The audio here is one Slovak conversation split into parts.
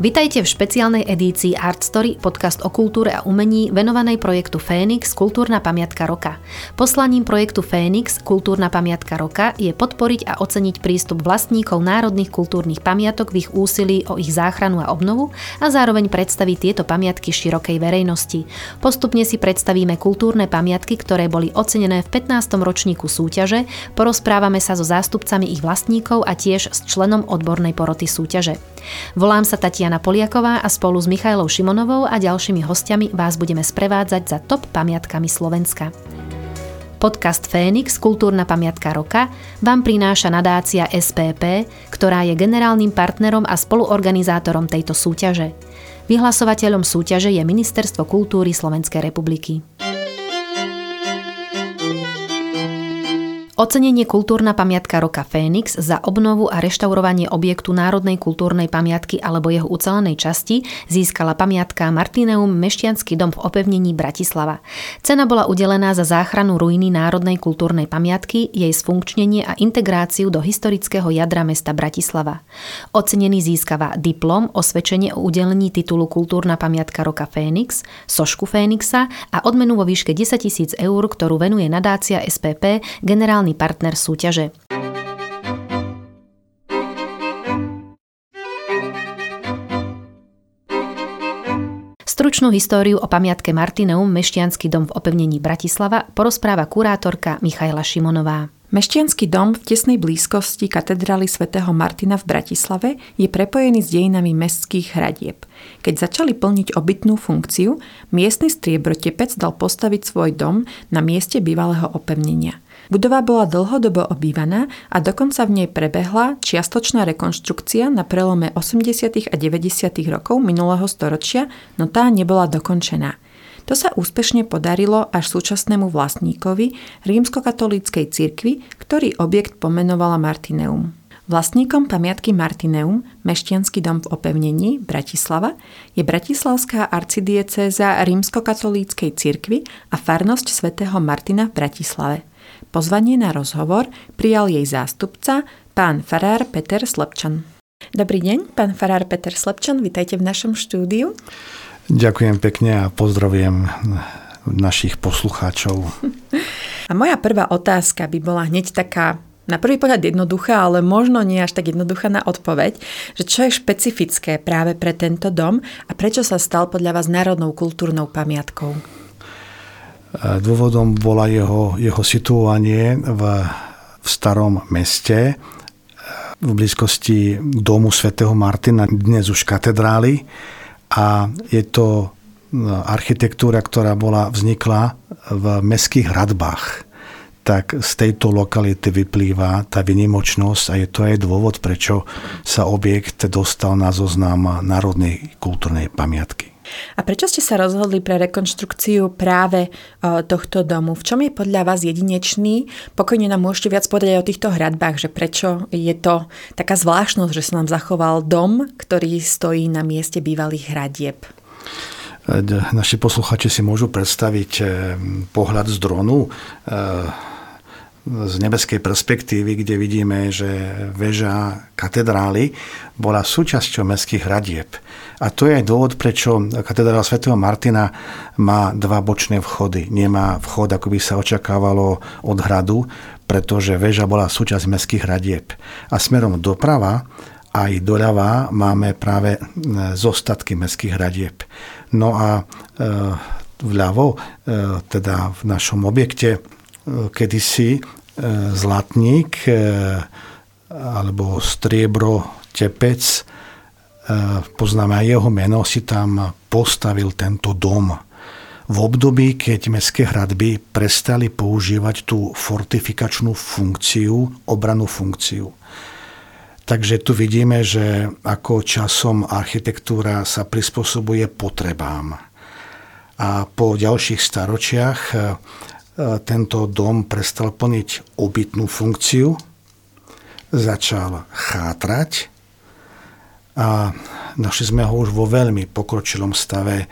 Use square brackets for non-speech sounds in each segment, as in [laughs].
Vitajte v špeciálnej edícii Art Story, podcast o kultúre a umení venovanej projektu Fénix Kultúrna pamiatka roka. Poslaním projektu Fénix Kultúrna pamiatka roka je podporiť a oceniť prístup vlastníkov národných kultúrnych pamiatok v ich úsilí o ich záchranu a obnovu a zároveň predstaviť tieto pamiatky širokej verejnosti. Postupne si predstavíme kultúrne pamiatky, ktoré boli ocenené v 15. ročníku súťaže, porozprávame sa so zástupcami ich vlastníkov a tiež s členom odbornej poroty súťaže. Volám sa Tatiana Jana Poliaková a spolu s Michailou Šimonovou a ďalšími hostiami vás budeme sprevádzať za top pamiatkami Slovenska. Podcast Fénix, kultúrna pamiatka roka, vám prináša nadácia SPP, ktorá je generálnym partnerom a spoluorganizátorom tejto súťaže. Vyhlasovateľom súťaže je Ministerstvo kultúry Slovenskej republiky. Ocenenie Kultúrna pamiatka roka Fénix za obnovu a reštaurovanie objektu Národnej kultúrnej pamiatky alebo jeho ucelenej časti získala pamiatka Martineum Mešťanský dom v opevnení Bratislava. Cena bola udelená za záchranu ruiny Národnej kultúrnej pamiatky, jej sfunkčnenie a integráciu do historického jadra mesta Bratislava. Ocenený získava diplom, osvedčenie o udelení titulu Kultúrna pamiatka roka Fénix, sošku Fénixa a odmenu vo výške 10 tisíc eur, ktorú venuje nadácia SPP generálny hlavný partner súťaže. Stručnú históriu o pamiatke Martineum Mešťanský dom v opevnení Bratislava porozpráva kurátorka Michaila Šimonová. Mešťanský dom v tesnej blízkosti katedrály svätého Martina v Bratislave je prepojený s dejinami mestských hradieb. Keď začali plniť obytnú funkciu, miestny striebro-tepec dal postaviť svoj dom na mieste bývalého opevnenia. Budova bola dlhodobo obývaná a dokonca v nej prebehla čiastočná rekonštrukcia na prelome 80. a 90. rokov minulého storočia, no tá nebola dokončená. To sa úspešne podarilo až súčasnému vlastníkovi rímskokatolíckej cirkvi, ktorý objekt pomenovala Martineum. Vlastníkom pamiatky Martineum, Mešťanský dom v opevnení, Bratislava, je Bratislavská arcidiecéza rímskokatolíckej cirkvi a farnosť svätého Martina v Bratislave. Pozvanie na rozhovor prijal jej zástupca, pán farár Peter Slepčan. Dobrý deň, pán farár Peter Slepčan, vitajte v našom štúdiu. Ďakujem pekne a pozdravujem našich poslucháčov. [laughs] A moja prvá otázka by bola hneď taká na prvý pohľad jednoduchá, ale možno nie až tak jednoduchá na odpoveď, že čo je špecifické práve pre tento dom a prečo sa stal podľa vás národnou kultúrnou pamiatkou? Dôvodom bola jeho, jeho situovanie v, v starom meste v blízkosti domu svätého Martina, dnes už katedrály. A je to no, architektúra, ktorá bola vznikla v mestských hradbách tak z tejto lokality vyplýva tá vynimočnosť a je to aj dôvod, prečo sa objekt dostal na zoznam národnej kultúrnej pamiatky. A prečo ste sa rozhodli pre rekonštrukciu práve e, tohto domu? V čom je podľa vás jedinečný? Pokojne nám môžete viac povedať aj o týchto hradbách, že prečo je to taká zvláštnosť, že sa nám zachoval dom, ktorý stojí na mieste bývalých hradieb? E, naši posluchači si môžu predstaviť e, pohľad z dronu z nebeskej perspektívy, kde vidíme, že väža katedrály bola súčasťou mestských hradieb. A to je aj dôvod, prečo katedrála svätého Martina má dva bočné vchody. Nemá vchod, ako by sa očakávalo od hradu, pretože väža bola súčasť mestských hradieb. A smerom doprava aj doľava máme práve e, zostatky mestských hradieb. No a e, vľavo, e, teda v našom objekte, kedysi zlatník alebo striebro tepec E, poznáme aj jeho meno, si tam postavil tento dom. V období, keď mestské hradby prestali používať tú fortifikačnú funkciu, obranú funkciu. Takže tu vidíme, že ako časom architektúra sa prispôsobuje potrebám. A po ďalších staročiach e, tento dom prestal plniť obytnú funkciu, začal chátrať a našli sme ho už vo veľmi pokročilom stave e,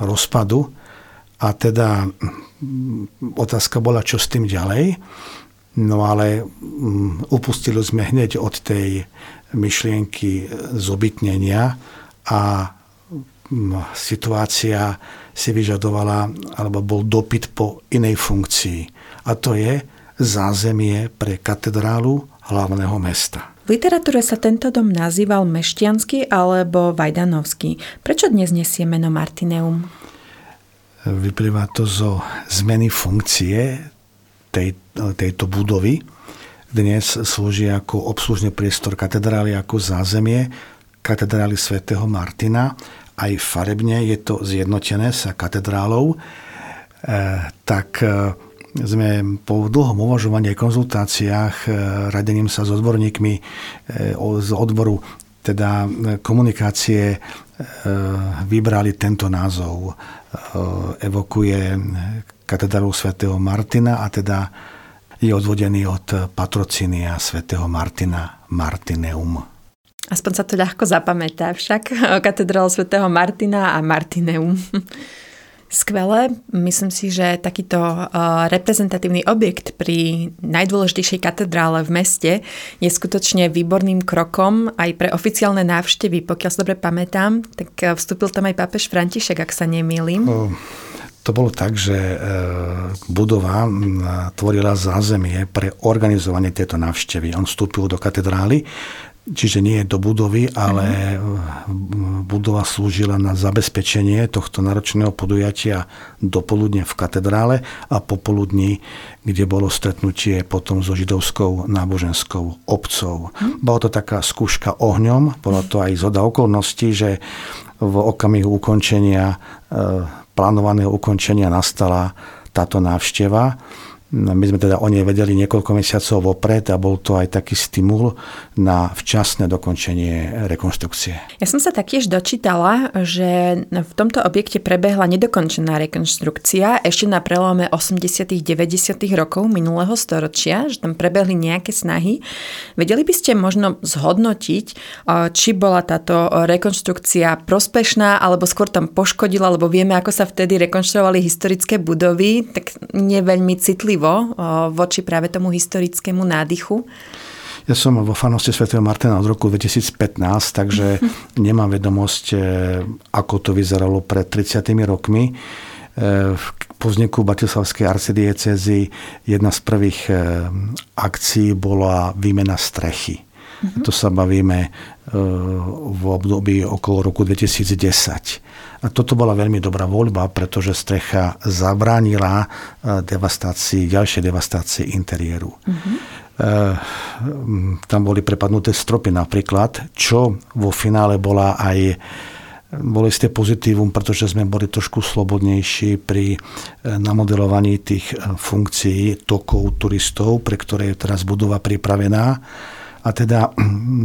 rozpadu a teda otázka bola, čo s tým ďalej. No ale um, upustili sme hneď od tej myšlienky zobytnenia a um, situácia si vyžadovala, alebo bol dopyt po inej funkcii. A to je zázemie pre katedrálu hlavného mesta. V literatúre sa tento dom nazýval Mešťanský alebo Vajdanovský. Prečo dnes nesie meno Martineum? Vyplýva to zo zmeny funkcie tej, tejto budovy. Dnes slúži ako obslužný priestor katedrály, ako zázemie katedrály svätého Martina. Aj farebne je to zjednotené sa katedrálou. E, tak e, sme po dlhom uvažovaní a konzultáciách e, radením sa s odborníkmi z odboru teda komunikácie vybrali tento názov. Evokuje katedrálu svätého Martina a teda je odvodený od patrocinia svätého Martina Martineum. Aspoň sa to ľahko zapamätá však. [laughs] Katedrála svätého Martina a Martineum [laughs] skvelé. Myslím si, že takýto uh, reprezentatívny objekt pri najdôležitejšej katedrále v meste je skutočne výborným krokom aj pre oficiálne návštevy. Pokiaľ sa dobre pamätám, tak uh, vstúpil tam aj pápež František, ak sa nemýlim. To bolo tak, že uh, budova tvorila zázemie pre organizovanie tejto návštevy. On vstúpil do katedrály Čiže nie do budovy, ale budova slúžila na zabezpečenie tohto náročného podujatia dopoludne v katedrále a popoludní, kde bolo stretnutie potom so židovskou náboženskou obcov. Mhm. Bola to taká skúška ohňom, bola to aj zhoda okolností, že v okamihu ukončenia, e, plánovaného ukončenia nastala táto návšteva my sme teda o nej vedeli niekoľko mesiacov vopred a bol to aj taký stimul na včasné dokončenie rekonštrukcie. Ja som sa taktiež dočítala, že v tomto objekte prebehla nedokončená rekonštrukcia ešte na prelome 80. 90. rokov minulého storočia, že tam prebehli nejaké snahy. Vedeli by ste možno zhodnotiť, či bola táto rekonštrukcia prospešná, alebo skôr tam poškodila, lebo vieme, ako sa vtedy rekonštruovali historické budovy, tak neveľmi citlivo citlivo voči práve tomu historickému nádychu? Ja som vo fanosti svätého Martina od roku 2015, takže [laughs] nemám vedomosť, e, ako to vyzeralo pred 30 rokmi. E, po vzniku Batislavskej arcidiecezy jedna z prvých e, akcií bola výmena strechy. Mm-hmm. To sa bavíme v období okolo roku 2010. A toto bola veľmi dobrá voľba, pretože strecha zabránila e, devastácii, ďalšej devastácii interiéru. Mm-hmm. Tam boli prepadnuté stropy napríklad, čo vo finále bola aj bolo isté pozitívum, pretože sme boli trošku slobodnejší pri e, namodelovaní tých funkcií tokov turistov, pre ktoré je teraz budova pripravená a teda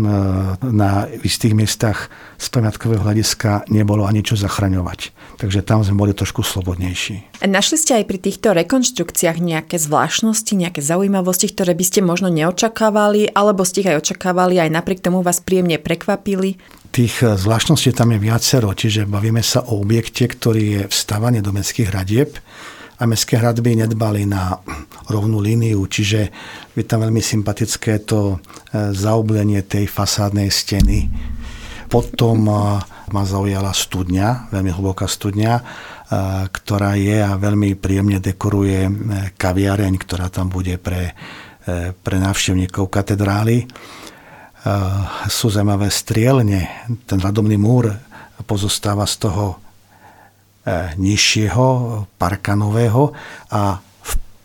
[clears throat] na istých miestach z pamiatkového hľadiska nebolo ani čo zachraňovať. Takže tam sme boli trošku slobodnejší. Našli ste aj pri týchto rekonštrukciách nejaké zvláštnosti, nejaké zaujímavosti, ktoré by ste možno neočakávali, alebo ste ich aj očakávali, aj napriek tomu vás príjemne prekvapili? Tých eh, zvláštností tam je viacero, čiže bavíme sa o objekte, ktorý je vstávaný do mestských hradieb a mestské hradby nedbali na rovnú líniu, čiže je tam veľmi sympatické to e, zaoblenie tej fasádnej steny. Potom e, ma zaujala studňa, veľmi hlboká studňa, e, ktorá je a veľmi príjemne dekoruje kaviareň, ktorá tam bude pre, pre návštevníkov katedrály. Sú zaujímavé strielne. Ten radobný múr pozostáva z toho nižšieho, parkanového a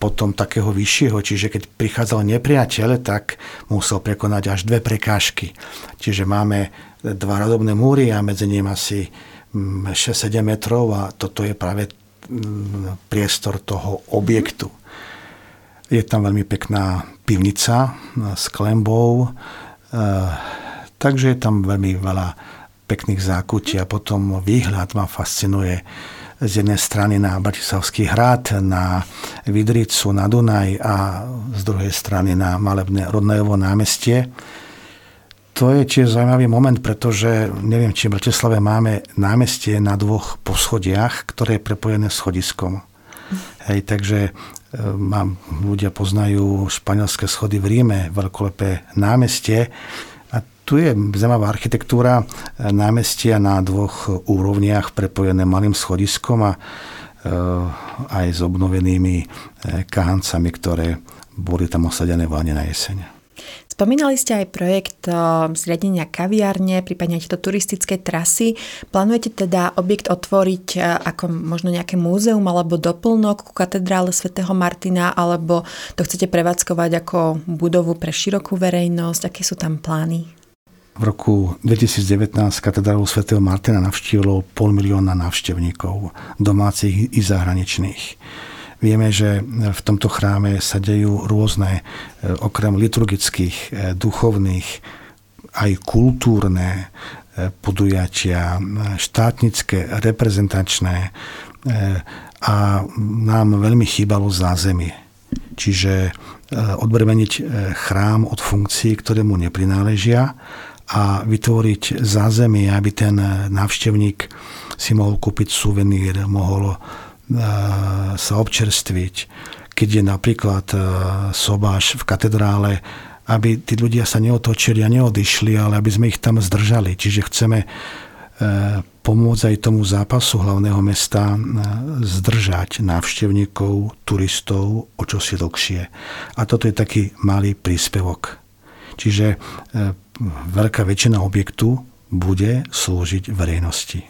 potom takého vyššieho, čiže keď prichádzal nepriateľ, tak musel prekonať až dve prekážky. Čiže máme dva radobné múry a medzi ním asi 6-7 mm, metrov a toto je práve mm, priestor toho objektu. Je tam veľmi pekná pivnica s klembou, e, takže je tam veľmi veľa pekných zákutí a potom výhľad ma fascinuje z jednej strany na Bratislavský hrad, na Vidricu, na Dunaj a z druhej strany na malebné Rodnojovo námestie. To je tiež zaujímavý moment, pretože neviem, či v Bratislave máme námestie na dvoch poschodiach, ktoré je prepojené schodiskom. Hej, takže e, mám, ľudia poznajú španielské schody v Ríme, veľkolepé námestie. Tu je zaujímavá architektúra námestia na dvoch úrovniach prepojené malým schodiskom a aj s obnovenými kahancami, ktoré boli tam osadené vláne na jeseň. Spomínali ste aj projekt zriadenia kaviárne, prípadne tieto turistické trasy. Plánujete teda objekt otvoriť ako možno nejaké múzeum alebo doplnok ku katedrále svätého Martina, alebo to chcete prevádzkovať ako budovu pre širokú verejnosť? Aké sú tam plány? V roku 2019 katedrálu svätého Martina navštívilo pol milióna návštevníkov, domácich i zahraničných. Vieme, že v tomto chráme sa dejú rôzne, e, okrem liturgických, e, duchovných, aj kultúrne e, podujatia, štátnické, reprezentačné a nám veľmi chýbalo zázemie. Čiže odbremeniť chrám od funkcií, ktoré mu neprináležia a vytvoriť zázemie, aby ten návštevník si mohol kúpiť suvenír, mohol sa občerstviť, keď je napríklad sobáš v katedrále, aby tí ľudia sa neotočili a neodišli, ale aby sme ich tam zdržali. Čiže chceme pomôcť aj tomu zápasu hlavného mesta zdržať návštevníkov, turistov o čosi dlhšie. A toto je taký malý príspevok. Čiže veľká väčšina objektu bude slúžiť verejnosti.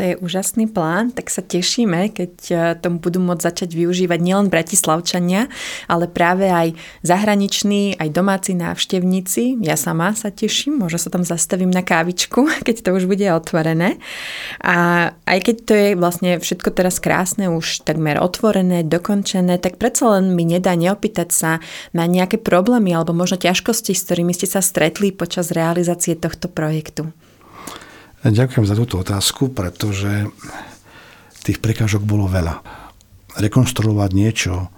To je úžasný plán, tak sa tešíme, keď e, tomu budú môcť začať využívať nielen bratislavčania, ale práve aj zahraniční, aj domáci návštevníci. Ja sama sa teším, možno sa tam zastavím na kávičku, [laughs] keď to už bude otvorené. A aj keď to je vlastne všetko teraz krásne, už takmer otvorené, dokončené, tak predsa len mi nedá neopýtať sa na nejaké problémy alebo možno ťažkosti, s ktorými ste sa stretli počas realizácie tohto projektu. Ďakujem za túto otázku, pretože tých prekážok bolo veľa. Rekonštruovať niečo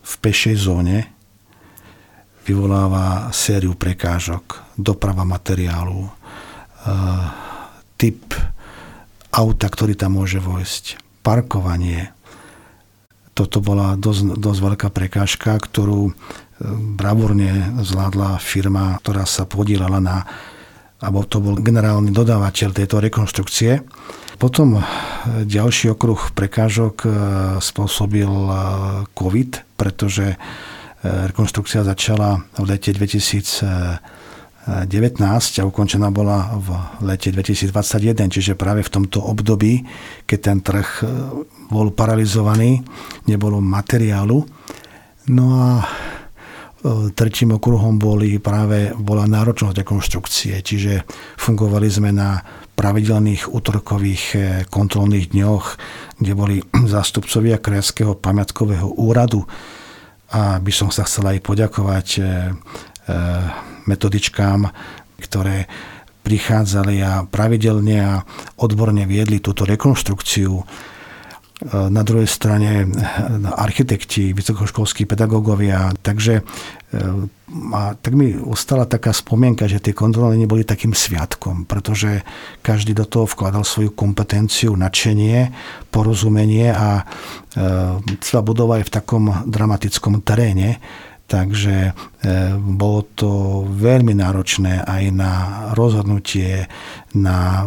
v pešej zóne vyvoláva sériu prekážok, doprava materiálu, e, typ auta, ktorý tam môže vojsť, parkovanie. Toto bola dosť, dosť veľká prekážka, ktorú e, bravúrne zvládla firma, ktorá sa podielala na alebo to bol generálny dodávateľ tejto rekonštrukcie. Potom e, ďalší okruh prekážok e, spôsobil e, COVID, pretože rekonštrukcia začala v lete 2019 a ukončená bola v lete 2021, čiže práve v tomto období, keď ten trh bol paralizovaný, nebolo materiálu. No a Tretím okruhom boli práve, bola náročnosť rekonštrukcie, čiže fungovali sme na pravidelných útorkových e, kontrolných dňoch, kde boli [clears throat] zástupcovia Krajského pamiatkového úradu. A by som sa chcel aj poďakovať e, e, metodičkám, ktoré prichádzali a pravidelne a odborne viedli túto rekonštrukciu na druhej strane eh, architekti, vysokoškolskí pedagógovia. Takže eh, a tak mi ostala taká spomienka, že tie kontroly neboli takým sviatkom, pretože každý do toho vkladal svoju kompetenciu, nadšenie, porozumenie a eh, celá budova je v takom dramatickom teréne, Takže bolo to veľmi náročné aj na rozhodnutie, na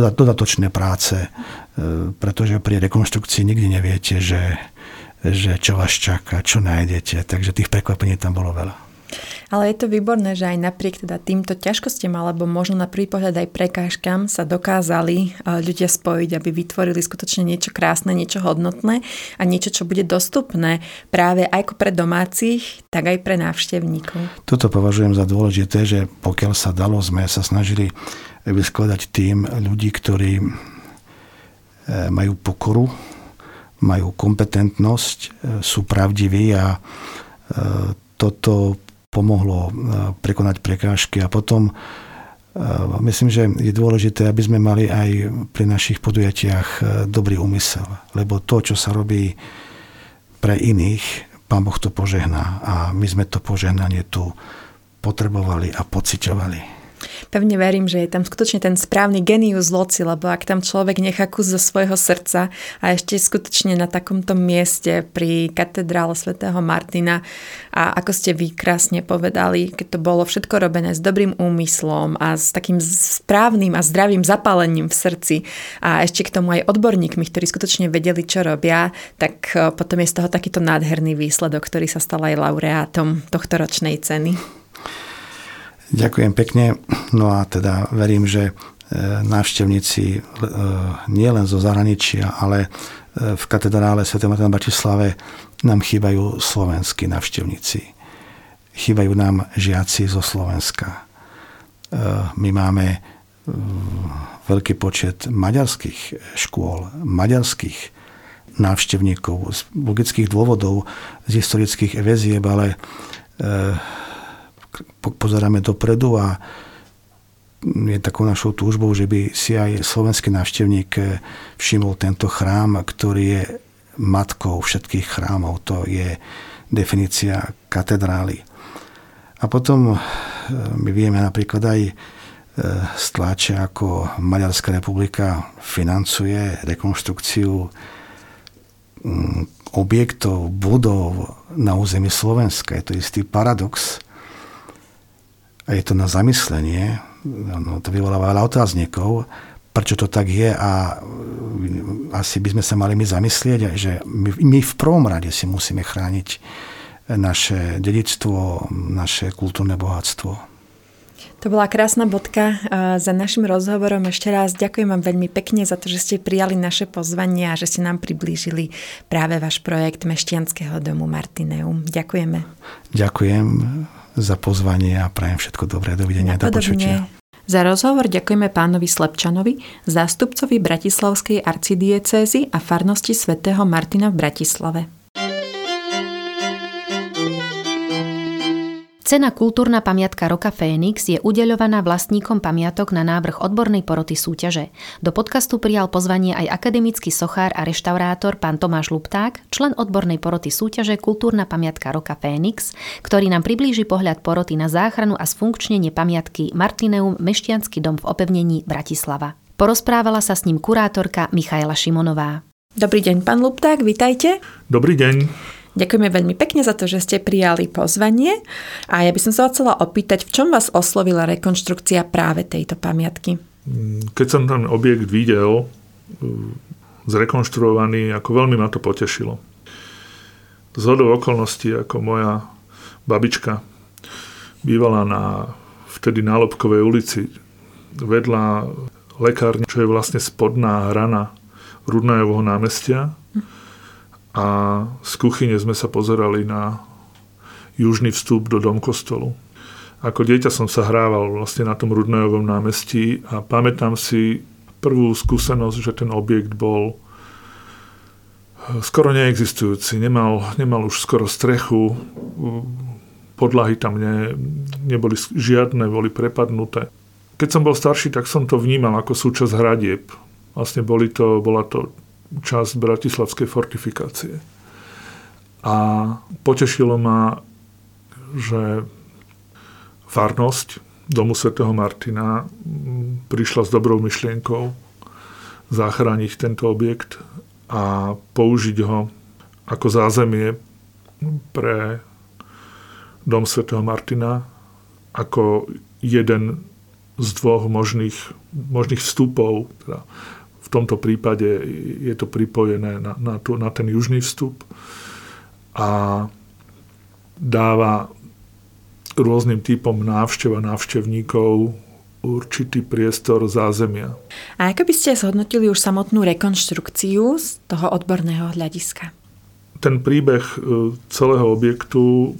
dodatočné práce E, pretože pri rekonštrukcii nikdy neviete, že, že čo vás čaká, čo nájdete. Takže tých prekvapení tam bolo veľa. Ale je to výborné, že aj napriek teda týmto ťažkostiam alebo možno na prvý pohľad aj prekážkam sa dokázali e, ľudia spojiť, aby vytvorili skutočne niečo krásne, niečo hodnotné a niečo, čo bude dostupné práve aj pre domácich, tak aj pre návštevníkov. Toto považujem za dôležité, že pokiaľ sa dalo, sme sa snažili vyskladať tým ľudí, ktorí E, majú pokoru, majú kompetentnosť, e, sú pravdiví a e, toto pomohlo prekonať prekážky a potom myslím, že je dôležité, aby sme mali aj pri našich podujatiach dobrý úmysel, lebo to, čo sa robí pre iných, Pán Boh to požehná a my sme to požehnanie tu potrebovali a pociťovali. Pevne verím, že je tam skutočne ten správny genius loci, lebo ak tam človek nechá kus zo svojho srdca a ešte skutočne na takomto mieste pri katedrále svätého Martina a ako ste vy krásne povedali, keď to bolo všetko robené s dobrým úmyslom a s takým správnym a zdravým zapálením v srdci a ešte k tomu aj odborníkmi, ktorí skutočne vedeli, čo robia, tak e, potom je z toho takýto nádherný výsledok, ktorý sa stal aj laureátom tohto ročnej ceny. Ďakujem pekne. No a teda verím, že e, návštevníci e, nie len zo zahraničia, ale e, v katedrále Sv. Martina Bratislave nám chýbajú slovenskí návštevníci. Chýbajú nám žiaci zo Slovenska. My máme veľký počet maďarských škôl, maďarských návštevníkov z logických dôvodov, z historických väzieb, ale pozeráme dopredu a je takou našou túžbou, že by si aj slovenský návštevník eh, všimol tento chrám, ktorý je matkou všetkých chrámov. To je definícia katedrály. A potom eh, my vieme napríklad aj eh, stláče, ako Maďarská republika financuje rekonštrukciu mm, objektov, budov na území Slovenska. Je to istý paradox, a je to na zamyslenie, no, to vyvoláva veľa otáznikov, prečo to tak je a asi by sme sa mali my zamyslieť, že my, my v prvom rade si musíme chrániť naše dedictvo, naše kultúrne bohatstvo. To bola krásna bodka za našim rozhovorom. Ešte raz ďakujem vám veľmi pekne za to, že ste prijali naše pozvanie a že ste nám priblížili práve váš projekt Mešťanského domu Martineum. Ďakujeme. Ďakujem za pozvanie a prajem všetko dobré. Dovidenia a do počutia. Za rozhovor ďakujeme pánovi Slepčanovi, zástupcovi Bratislavskej arcidiecézy a farnosti svätého Martina v Bratislave. Cena Kultúrna pamiatka roka Fénix je udeľovaná vlastníkom pamiatok na návrh odbornej poroty súťaže. Do podcastu prijal pozvanie aj akademický sochár a reštaurátor pán Tomáš Lupták, člen odbornej poroty súťaže Kultúrna pamiatka roka Fénix, ktorý nám priblíži pohľad poroty na záchranu a sfunkčnenie pamiatky Martineum Mešťanský dom v opevnení Bratislava. Porozprávala sa s ním kurátorka Michaela Šimonová. Dobrý deň, pán Lupták, vitajte. Dobrý deň. Ďakujeme veľmi pekne za to, že ste prijali pozvanie a ja by som sa chcela opýtať, v čom vás oslovila rekonštrukcia práve tejto pamiatky? Keď som ten objekt videl, zrekonštruovaný, ako veľmi ma to potešilo. Z hodou okolností, ako moja babička bývala na vtedy na Lobkovej ulici vedľa lekárne, čo je vlastne spodná hrana Rudnajovho námestia, a z kuchyne sme sa pozerali na južný vstup do dom kostolu. Ako dieťa som sa hrával vlastne na tom Rudnojovom námestí a pamätám si prvú skúsenosť, že ten objekt bol eh, skoro neexistujúci. Nemal, nemal už skoro strechu, podlahy tam ne, neboli žiadne, boli prepadnuté. Keď som bol starší, tak som to vnímal ako súčasť hradieb. Vlastne boli to, bola to časť bratislavskej fortifikácie. A potešilo ma, že farnosť domu svätého Martina prišla s dobrou myšlienkou zachrániť tento objekt a použiť ho ako zázemie pre dom svätého Martina ako jeden z dvoch možných, možných vstupov, teda v tomto prípade je to pripojené na, na, tu, na ten južný vstup a dáva rôznym typom návštev a návštevníkov určitý priestor zázemia. A ako by ste zhodnotili už samotnú rekonštrukciu z toho odborného hľadiska? Ten príbeh e, celého objektu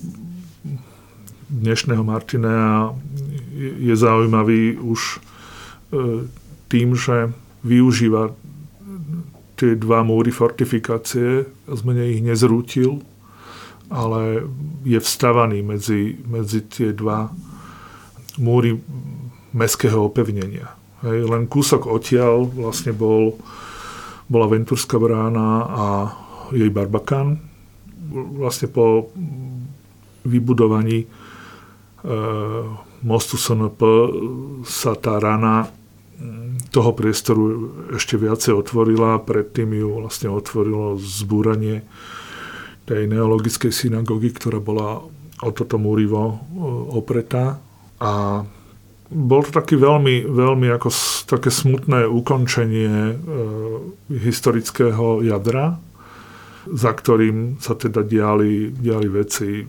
dnešného Martinea je zaujímavý už e, tým, že využíva tie dva múry fortifikácie, zmene ich nezrútil, ale je vstavaný medzi, medzi tie dva múry meského opevnenia. Hej, len kúsok odtiaľ vlastne bol, bola Venturská brána a jej Barbakan. Vlastne po vybudovaní e, mostu SNP sa tá rana toho priestoru ešte viacej otvorila. Predtým ju vlastne otvorilo zbúranie tej neologickej synagógy, ktorá bola o toto múrivo opretá. A bol to taký veľmi, veľmi ako také smutné ukončenie e, historického jadra, za ktorým sa teda diali, diali veci.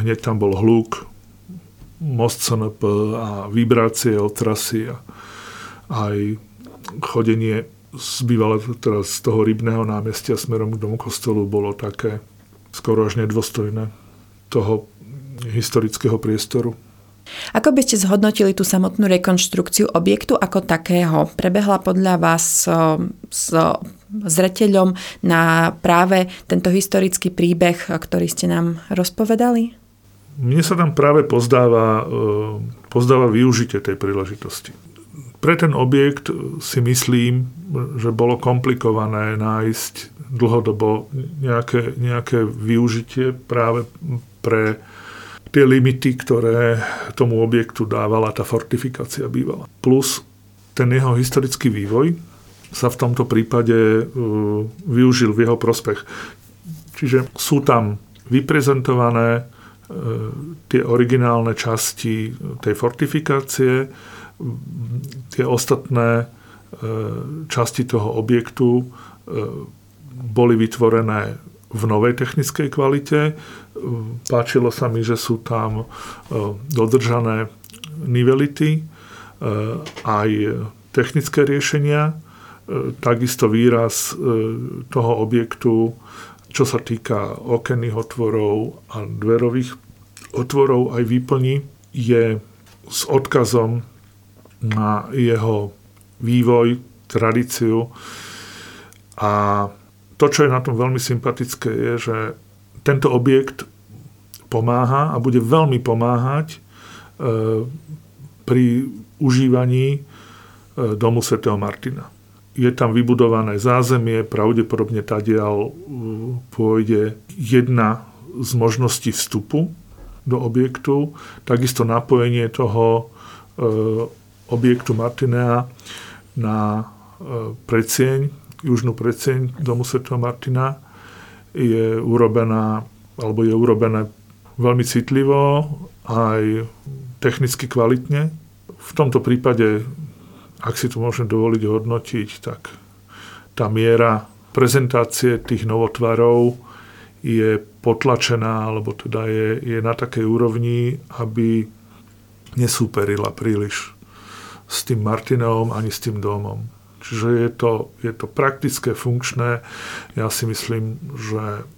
Hneď tam bol hluk, most SNP a vibrácie od trasy a aj chodenie z bývalého, teda z toho rybného námestia smerom k domu kostelu bolo také skoro až nedôstojné toho historického priestoru. Ako by ste zhodnotili tú samotnú rekonštrukciu objektu ako takého? Prebehla podľa vás s zreteľom na práve tento historický príbeh, ktorý ste nám rozpovedali? Mne sa tam práve pozdáva, e, pozdáva využitie tej príležitosti. Pre ten objekt si myslím, že bolo komplikované nájsť dlhodobo nejaké, nejaké využitie práve pre tie limity, ktoré tomu objektu dávala tá fortifikácia bývala. Plus ten jeho historický vývoj sa v tomto prípade uh, využil v jeho prospech. Čiže sú tam vyprezentované uh, tie originálne časti tej fortifikácie, tie ostatné e, časti toho objektu e, boli vytvorené v novej technickej kvalite. E, páčilo sa mi, že sú tam dodržané nivelity, aj technické riešenia, takisto výraz toho objektu, čo sa týka okenných otvorov a dverových otvorov aj výplní, je s odkazom na jeho vývoj, tradíciu. A to, čo je na tom veľmi sympatické, je, že tento objekt pomáha a bude veľmi pomáhať e, pri užívaní e, domu svätého Martina. Je tam vybudované zázemie, pravdepodobne tadiaľ e, pôjde jedna z možností vstupu do objektu, takisto napojenie toho objektu Martinea na e, predsieň, južnú predsieň domu Sv. Martina je urobená, alebo je urobené veľmi citlivo, aj technicky kvalitne. V tomto prípade, ak si to môžem dovoliť hodnotiť, tak tá miera prezentácie tých novotvarov je potlačená, alebo teda je, je na takej úrovni, aby nesúperila príliš s tým Martineom ani s tým domom. Čiže je to, je to praktické, funkčné. Ja si myslím, že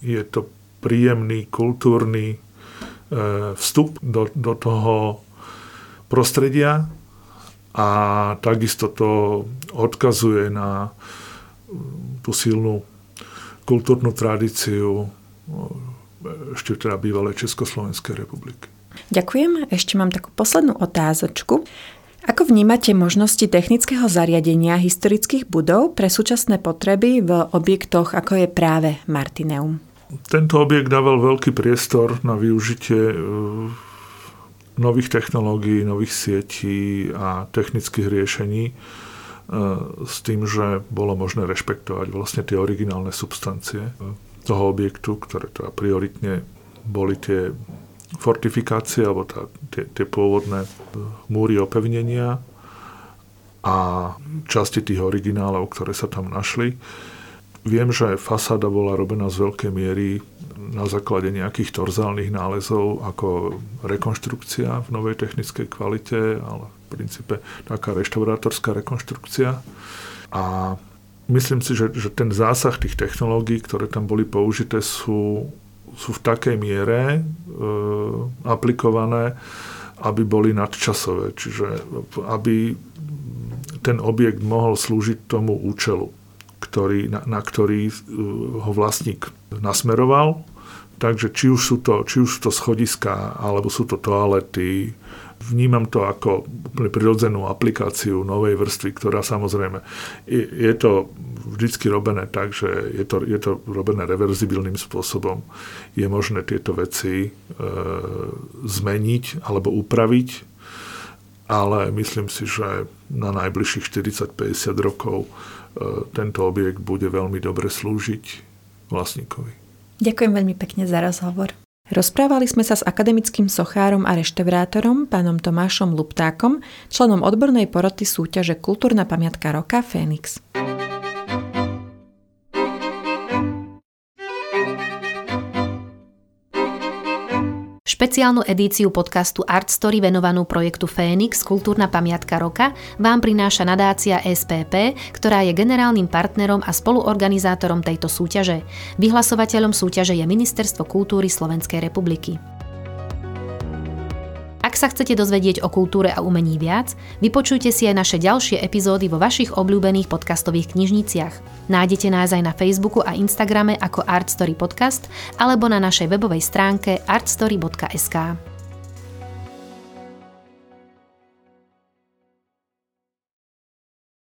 je to príjemný, kultúrny e, vstup do, do toho prostredia a takisto to odkazuje na tú silnú kultúrnu tradíciu e, ešte teda bývalej Československej republiky. Ďakujem. Ešte mám takú poslednú otázočku. Ako vnímate možnosti technického zariadenia historických budov pre súčasné potreby v objektoch, ako je práve Martineum? Tento objekt dával veľký priestor na využitie e, nových technológií, nových sietí a technických riešení e, s tým, že bolo možné rešpektovať vlastne tie originálne substancie toho objektu, ktoré teda prioritne boli tie fortifikácie alebo tá, tie, tie pôvodné e, múry opevnenia a časti tých originálov, ktoré sa tam našli. Viem, že fasáda bola robená z veľkej miery na základe nejakých torzálnych nálezov ako rekonštrukcia v novej technickej kvalite, ale v princípe taká reštaurátorská rekonštrukcia. A myslím si, že, že ten zásah tých technológií, ktoré tam boli použité, sú sú v takej miere e, aplikované, aby boli nadčasové, čiže aby ten objekt mohol slúžiť tomu účelu, ktorý, na, na ktorý e, ho vlastník nasmeroval. Takže či už sú to, či už sú to schodiska, alebo sú to toalety, vnímam to ako úplne prirodzenú aplikáciu novej vrstvy, ktorá samozrejme je, je to vždycky robené tak, že je to, je to robené reverzibilným spôsobom. Je možné tieto veci e, zmeniť alebo upraviť, ale myslím si, že na najbližších 40-50 rokov e, tento objekt bude veľmi dobre slúžiť vlastníkovi. Ďakujem veľmi pekne za rozhovor. Rozprávali sme sa s akademickým sochárom a reštaurátorom, pánom Tomášom Luptákom, členom odbornej poroty súťaže Kultúrna pamiatka roka Fénix. Špeciálnu edíciu podcastu Art Story venovanú projektu Fénix Kultúrna pamiatka roka vám prináša nadácia SPP, ktorá je generálnym partnerom a spoluorganizátorom tejto súťaže. Vyhlasovateľom súťaže je Ministerstvo kultúry Slovenskej republiky. Ak sa chcete dozvedieť o kultúre a umení viac, vypočujte si aj naše ďalšie epizódy vo vašich obľúbených podcastových knižniciach. Nájdete nás aj na Facebooku a Instagrame ako Artstory Podcast alebo na našej webovej stránke artstory.sk.